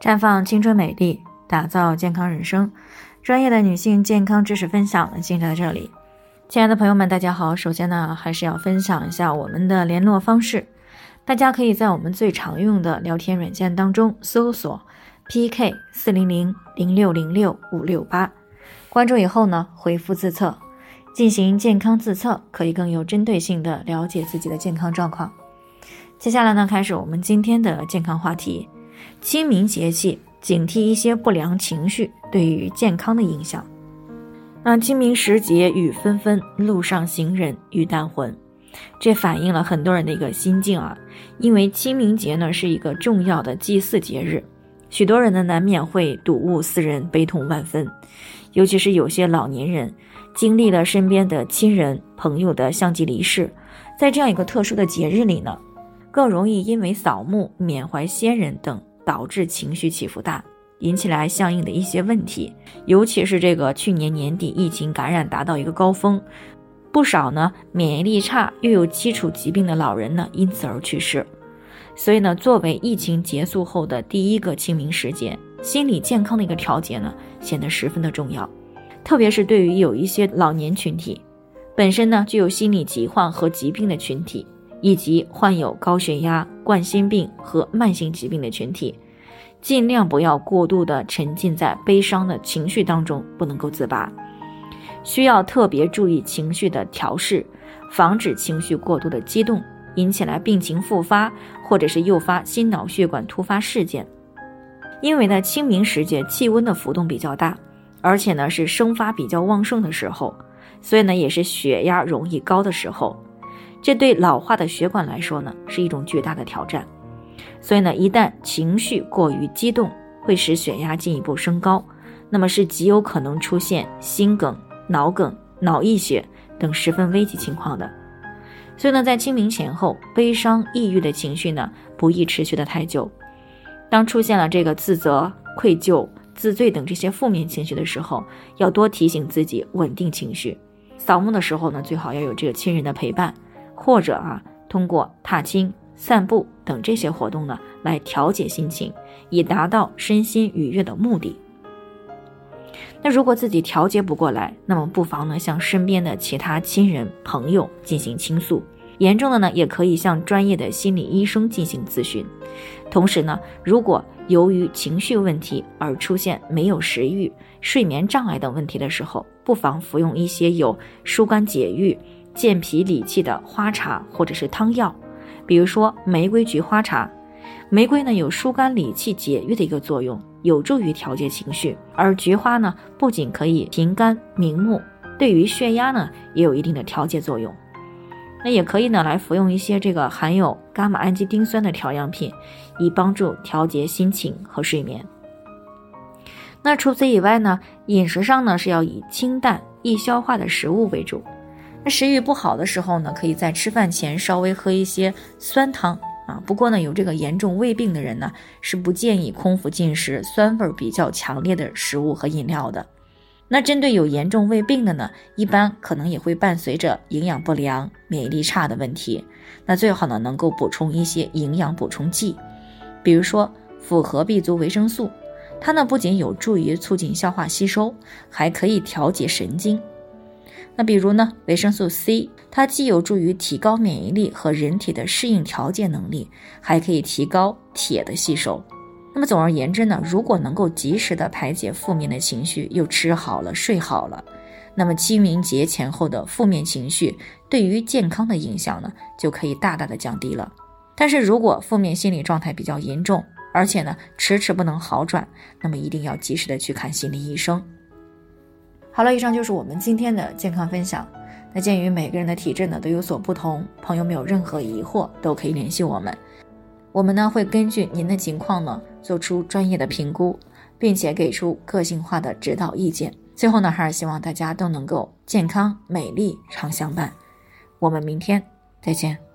绽放青春美丽，打造健康人生。专业的女性健康知识分享呢，尽在这里。亲爱的朋友们，大家好。首先呢，还是要分享一下我们的联络方式。大家可以在我们最常用的聊天软件当中搜索 PK 四零零零六零六五六八，关注以后呢，回复自测，进行健康自测，可以更有针对性的了解自己的健康状况。接下来呢，开始我们今天的健康话题：清明节气，警惕一些不良情绪对于健康的影响。那清明时节雨纷纷，路上行人欲断魂。这反映了很多人的一个心境啊，因为清明节呢是一个重要的祭祀节日，许多人呢难免会睹物思人，悲痛万分。尤其是有些老年人，经历了身边的亲人朋友的相继离世，在这样一个特殊的节日里呢，更容易因为扫墓、缅怀先人等，导致情绪起伏大，引起来相应的一些问题。尤其是这个去年年底疫情感染达到一个高峰。不少呢，免疫力差又有基础疾病的老人呢，因此而去世。所以呢，作为疫情结束后的第一个清明时节，心理健康的一个调节呢，显得十分的重要。特别是对于有一些老年群体，本身呢具有心理疾患和疾病的群体，以及患有高血压、冠心病和慢性疾病的群体，尽量不要过度的沉浸在悲伤的情绪当中，不能够自拔。需要特别注意情绪的调试，防止情绪过度的激动，引起来病情复发，或者是诱发心脑血管突发事件。因为呢，清明时节气温的浮动比较大，而且呢是生发比较旺盛的时候，所以呢也是血压容易高的时候。这对老化的血管来说呢是一种巨大的挑战。所以呢，一旦情绪过于激动，会使血压进一步升高，那么是极有可能出现心梗。脑梗、脑溢血等十分危急情况的，所以呢，在清明前后，悲伤、抑郁的情绪呢，不宜持续的太久。当出现了这个自责、愧疚、自罪等这些负面情绪的时候，要多提醒自己稳定情绪。扫墓的时候呢，最好要有这个亲人的陪伴，或者啊，通过踏青、散步等这些活动呢，来调节心情，以达到身心愉悦的目的。那如果自己调节不过来，那么不妨呢向身边的其他亲人朋友进行倾诉，严重的呢也可以向专业的心理医生进行咨询。同时呢，如果由于情绪问题而出现没有食欲、睡眠障碍等问题的时候，不妨服用一些有疏肝解郁、健脾理气的花茶或者是汤药，比如说玫瑰菊花茶。玫瑰呢有疏肝理气、解郁的一个作用。有助于调节情绪，而菊花呢，不仅可以平肝明目，对于血压呢，也有一定的调节作用。那也可以呢，来服用一些这个含有伽马氨基丁酸的调养品，以帮助调节心情和睡眠。那除此以外呢，饮食上呢是要以清淡易消化的食物为主。食欲不好的时候呢，可以在吃饭前稍微喝一些酸汤。啊，不过呢，有这个严重胃病的人呢，是不建议空腹进食酸味比较强烈的食物和饮料的。那针对有严重胃病的呢，一般可能也会伴随着营养不良、免疫力差的问题。那最好呢，能够补充一些营养补充剂，比如说复合 B 族维生素，它呢不仅有助于促进消化吸收，还可以调节神经。那比如呢，维生素 C，它既有助于提高免疫力和人体的适应调节能力，还可以提高铁的吸收。那么总而言之呢，如果能够及时的排解负面的情绪，又吃好了睡好了，那么清明节前后的负面情绪对于健康的影响呢，就可以大大的降低了。但是如果负面心理状态比较严重，而且呢迟迟不能好转，那么一定要及时的去看心理医生。好了，以上就是我们今天的健康分享。那鉴于每个人的体质呢都有所不同，朋友们有任何疑惑都可以联系我们，我们呢会根据您的情况呢做出专业的评估，并且给出个性化的指导意见。最后呢，还是希望大家都能够健康美丽常相伴。我们明天再见。